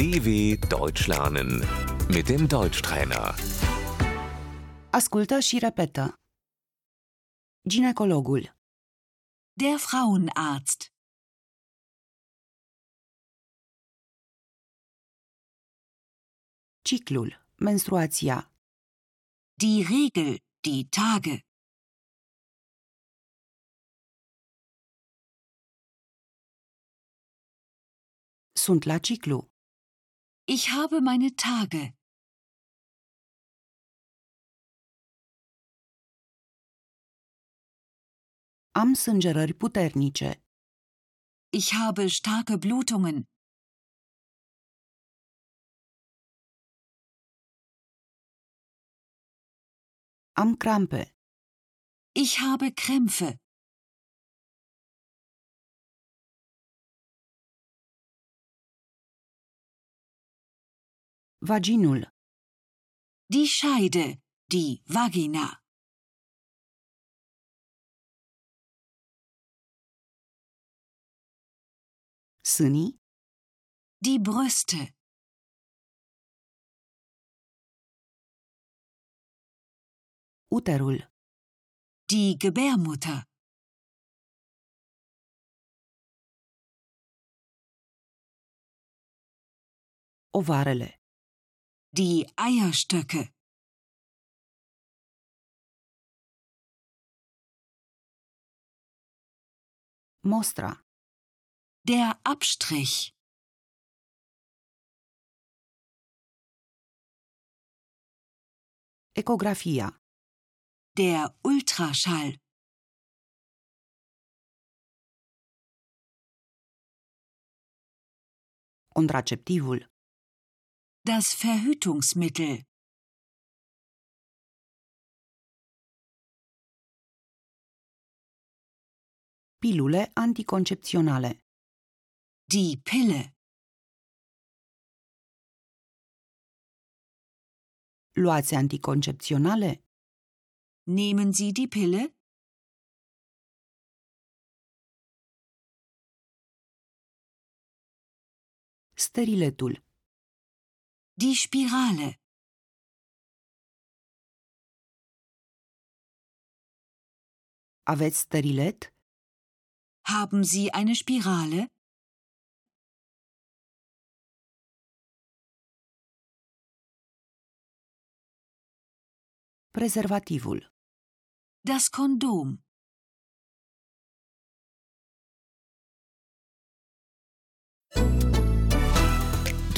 DW Deutsch lernen mit dem Deutschtrainer. Ascultă și repetă. Ginecologul, Der Frauenarzt. ciclul, menstruația, Die Regel. Die Tage. sunt la ciclu, Ich habe meine Tage. am sângerări puternice, Ich habe starke Blutungen. am crampe, Ich habe Krämpfe. Vaginul, Die Scheide. Die Vagina. sânii, Die Brüste. uterul, Die Gebärmutter. ovarele, Die Eierstöcke. mostra, Der Abstrich. ecografia, Der Ultraschall. contraceptivul, Das Verhütungsmittel. pilule anticoncepționale, Die Pille. luați anticoncepționale, Nehmen Sie die Pille? steriletul, Die Spirale. aveți sterilet, Haben Sie eine Spirale? prezervativul, Das Kondom.